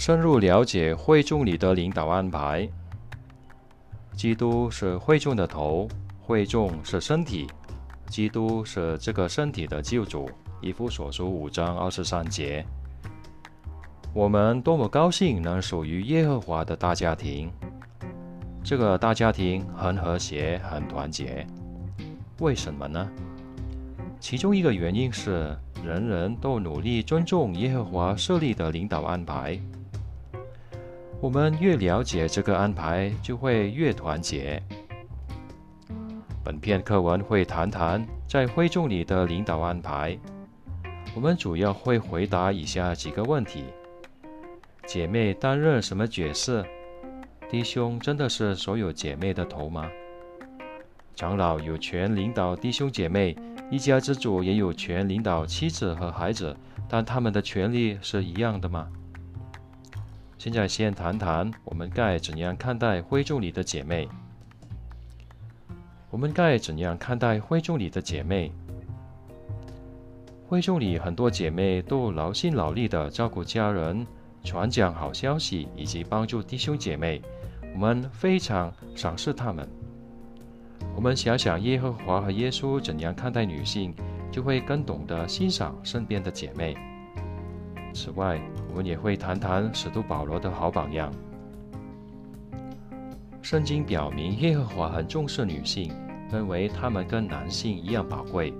深入了解会众里的领导安排。基督是会众的头，会众是身体，基督是这个身体的救主。以弗所书五章二十三节。我们多么高兴能属于耶和华的大家庭！这个大家庭很和谐，很团结。为什么呢？其中一个原因是，人人都努力尊重耶和华设立的领导安排。我们越了解这个安排，就会越团结。本篇课文会谈谈在会众里的领导安排。我们主要会回答以下几个问题：姐妹担任什么角色？弟兄真的是所有姐妹的头吗？长老有权领导弟兄姐妹，一家之主也有权领导妻子和孩子，但他们的权利是一样的吗？现在先谈谈我们该怎样看待会众里的姐妹。我们该怎样看待会众里的姐妹？会众里很多姐妹都劳心劳力地照顾家人、传讲好消息以及帮助弟兄姐妹，我们非常赏识她们。我们想想耶和华和耶稣怎样看待女性，就会更懂得欣赏身边的姐妹。此外，我们也会谈谈使徒保罗的好榜样。圣经表明，耶和华很重视女性，认为她们跟男性一样宝贵。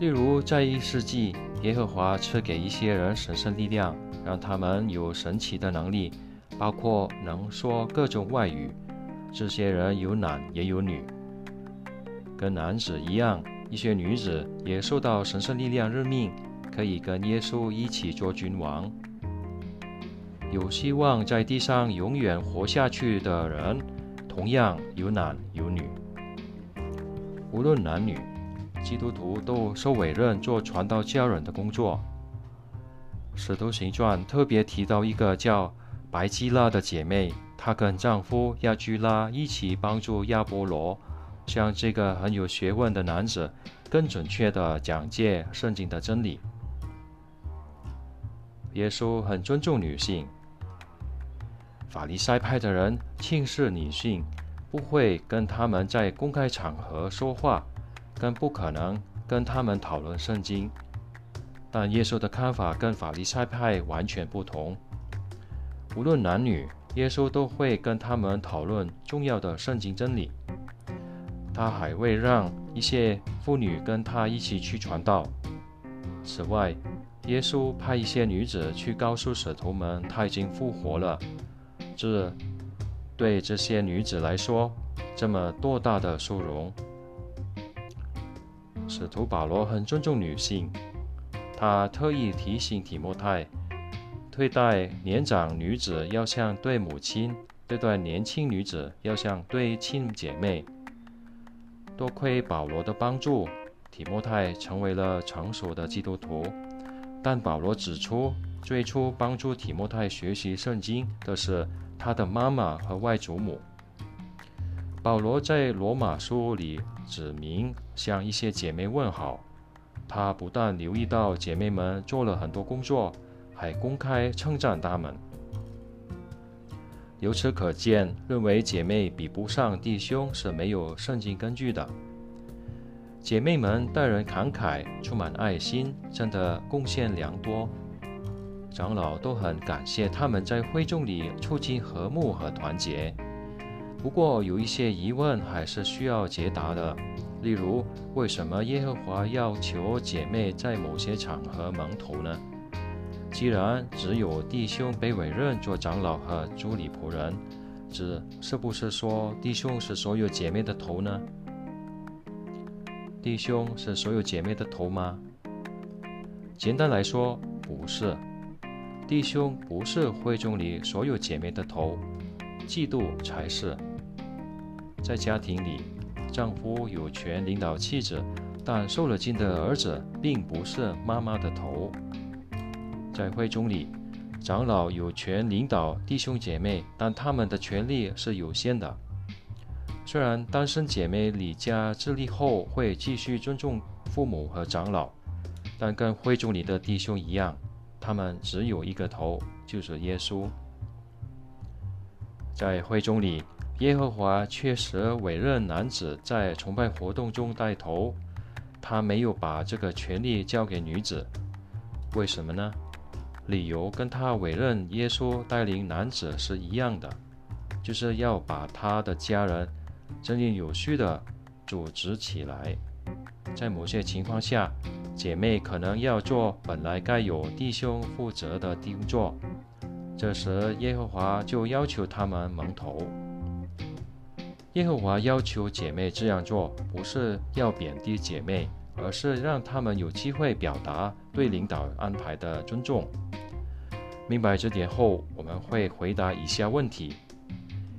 例如，在一世纪，耶和华赐给一些人神圣力量，让他们有神奇的能力，包括能说各种外语。这些人有男也有女，跟男子一样。一些女子也受到神圣力量任命，可以跟耶稣一起做君王。有希望在地上永远活下去的人，同样有男有女，无论男女。基督徒都受委任做传道家人的工作。使徒行传特别提到一个叫白基拉的姐妹，她跟丈夫亚居拉一起帮助亚波罗，向这个很有学问的男子更准确地讲解圣经的真理。耶稣很尊重女性。法利赛派的人轻视女性，不会跟他们在公开场合说话。更不可能跟他们讨论圣经，但耶稣的看法跟法利赛派完全不同。无论男女，耶稣都会跟他们讨论重要的圣经真理。他还会让一些妇女跟他一起去传道。此外，耶稣派一些女子去告诉使徒们他已经复活了。这对这些女子来说，这么多大的殊荣！使徒保罗很尊重女性，他特意提醒提摩太，对待年长女子要像对母亲，对待年轻女子要像对亲姐妹。多亏保罗的帮助，提摩太成为了成熟的基督徒。但保罗指出，最初帮助提摩太学习圣经的是他的妈妈和外祖母。保罗在罗马书里指明向一些姐妹问好，他不但留意到姐妹们做了很多工作，还公开称赞她们。由此可见，认为姐妹比不上弟兄是没有圣经根据的。姐妹们待人慷慨，充满爱心，真的贡献良多。长老都很感谢他们在会众里促进和睦和团结。不过有一些疑问还是需要解答的，例如为什么耶和华要求姐妹在某些场合蒙头呢？既然只有弟兄被委任做长老和助理仆人，这是不是说弟兄是所有姐妹的头呢？弟兄是所有姐妹的头吗？简单来说，不是。弟兄不是会众里所有姐妹的头，嫉妒才是。在家庭里，丈夫有权领导妻子，但受了惊的儿子并不是妈妈的头。在会中里，长老有权领导弟兄姐妹，但他们的权利是有限的。虽然单身姐妹离家自立后会继续尊重父母和长老，但跟会众里的弟兄一样，他们只有一个头，就是耶稣。在会众里，耶和华确实委任男子在崇拜活动中带头，他没有把这个权利交给女子。为什么呢？理由跟他委任耶稣带领男子是一样的，就是要把他的家人真正有序的组织起来。在某些情况下，姐妹可能要做本来该由弟兄负责的工作。这时，耶和华就要求他们蒙头。耶和华要求姐妹这样做，不是要贬低姐妹，而是让他们有机会表达对领导安排的尊重。明白这点后，我们会回答以下问题：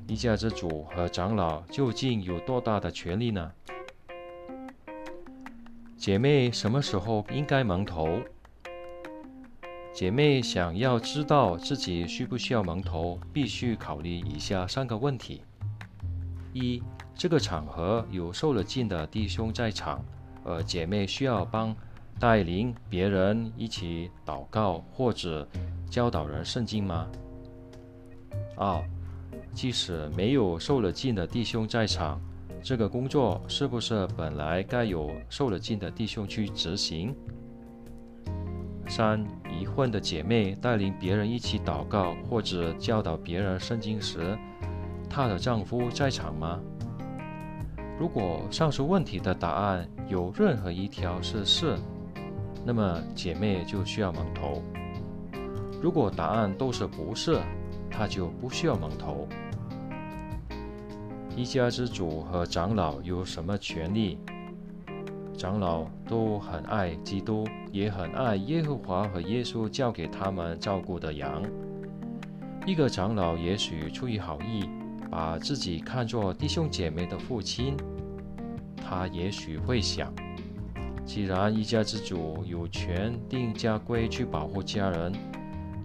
一家之主和长老究竟有多大的权利呢？姐妹什么时候应该蒙头？姐妹想要知道自己需不需要蒙头，必须考虑以下三个问题：一、这个场合有受了禁的弟兄在场，而姐妹需要帮带领别人一起祷告或者教导人圣经吗？二、即使没有受了禁的弟兄在场，这个工作是不是本来该有受了禁的弟兄去执行？三、已婚的姐妹带领别人一起祷告或者教导别人圣经时，她的丈夫在场吗？如果上述问题的答案有任何一条是是，那么姐妹就需要蒙头；如果答案都是不是，他就不需要蒙头。一家之主和长老有什么权利？长老都很爱基督，也很爱耶和华和耶稣教给他们照顾的羊。一个长老也许出于好意，把自己看作弟兄姐妹的父亲，他也许会想：既然一家之主有权定家规去保护家人，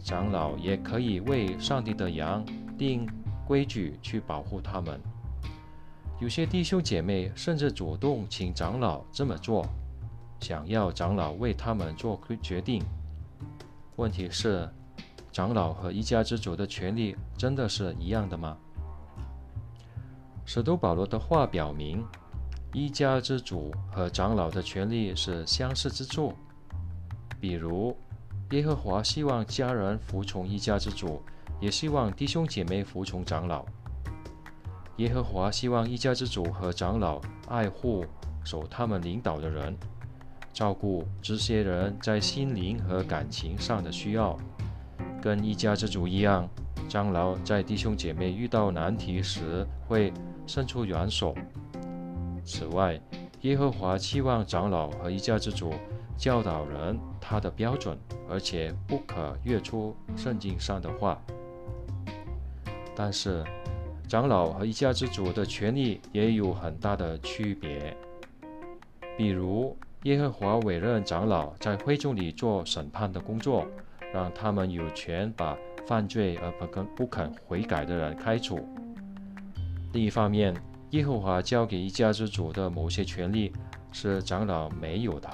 长老也可以为上帝的羊定规矩去保护他们。有些弟兄姐妹甚至主动请长老这么做，想要长老为他们做决定。问题是，长老和一家之主的权利真的是一样的吗？使徒保罗的话表明，一家之主和长老的权利是相似之处。比如，耶和华希望家人服从一家之主，也希望弟兄姐妹服从长老。耶和华希望一家之主和长老爱护守他们领导的人，照顾这些人在心灵和感情上的需要，跟一家之主一样。长老在弟兄姐妹遇到难题时会伸出援手。此外，耶和华期望长老和一家之主教导人他的标准，而且不可越出圣经上的话。但是。长老和一家之主的权利也有很大的区别。比如，耶和华委任长老在会众里做审判的工作，让他们有权把犯罪而不肯不肯悔改的人开除。另一方面，耶和华交给一家之主的某些权利是长老没有的。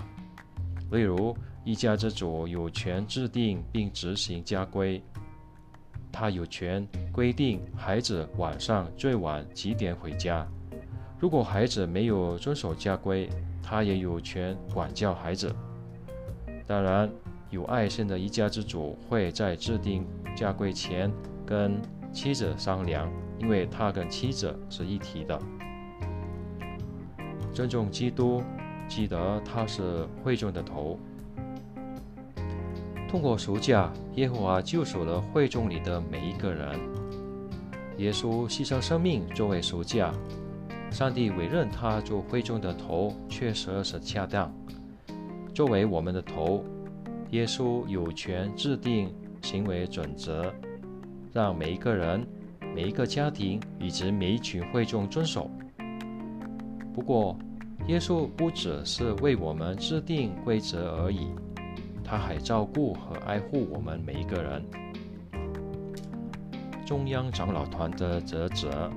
例如，一家之主有权制定并执行家规。他有权规定孩子晚上最晚几点回家。如果孩子没有遵守家规，他也有权管教孩子。当然，有爱心的一家之主会在制定家规前跟妻子商量，因为他跟妻子是一体的。尊重基督，记得他是会众的头。通过赎价，耶和华救赎了会众里的每一个人。耶稣牺牲生命作为赎价，上帝委任他做会众的头，确实是恰当。作为我们的头，耶稣有权制定行为准则，让每一个人、每一个家庭以及每一群会众遵守。不过，耶稣不只是为我们制定规则而已。他还照顾和爱护我们每一个人。中央长老团的职责：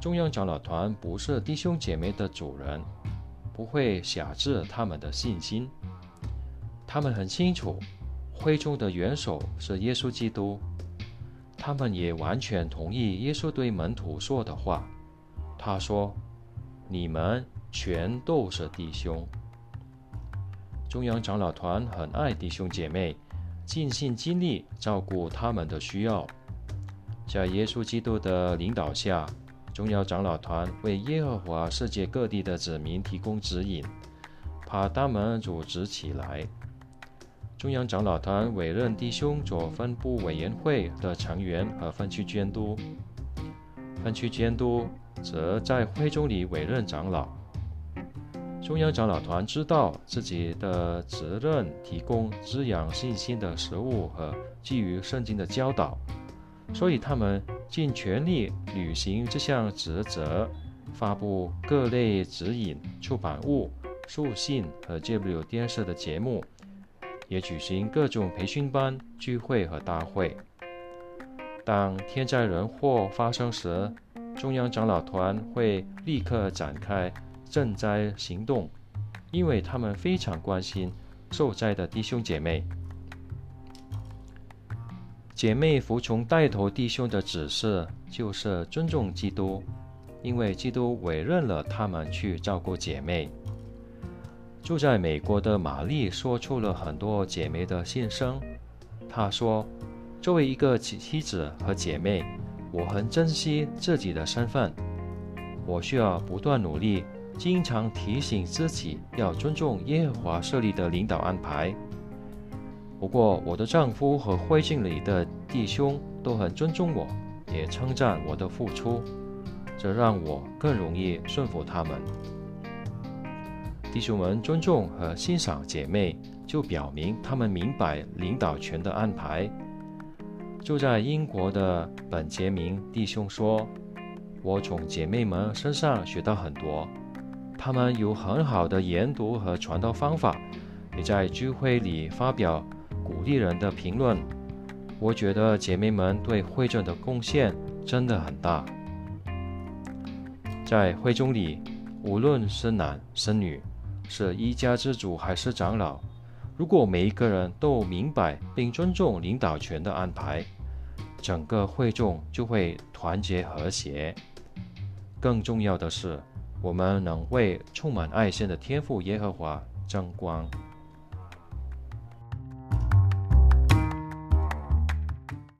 中央长老团不是弟兄姐妹的主人，不会辖制他们的信心。他们很清楚，会众的元首是耶稣基督。他们也完全同意耶稣对门徒说的话。他说：“你们全都是弟兄。”中央长老团很爱弟兄姐妹，尽心尽力照顾他们的需要。在耶稣基督的领导下，中央长老团为耶和华世界各地的子民提供指引，把他们组织起来。中央长老团委任弟兄做分部委员会的成员和分区监督，分区监督则在会中里委任长老。中央长老团知道自己的责任，提供滋养信心的食物和基于圣经的教导，所以他们尽全力履行这项职责，发布各类指引、出版物、书信和 JW 电视的节目。也举行各种培训班、聚会和大会。当天灾人祸发生时，中央长老团会立刻展开赈灾行动，因为他们非常关心受灾的弟兄姐妹。姐妹服从带头弟兄的指示，就是尊重基督，因为基督委任了他们去照顾姐妹。住在美国的玛丽说出了很多姐妹的心声。她说：“作为一个妻子和姐妹，我很珍惜自己的身份。我需要不断努力，经常提醒自己要尊重耶和华设立的领导安排。不过，我的丈夫和会境里的弟兄都很尊重我，也称赞我的付出，这让我更容易顺服他们。”弟兄们尊重和欣赏姐妹，就表明他们明白领导权的安排。住在英国的本杰明弟兄说：“我从姐妹们身上学到很多，他们有很好的研读和传道方法，也在聚会里发表鼓励人的评论。我觉得姐妹们对会众的贡献真的很大。在会中里，无论是男是女。”是一家之主还是长老？如果每一个人都明白并尊重领导权的安排，整个会众就会团结和谐。更重要的是，我们能为充满爱心的天赋耶和华争光。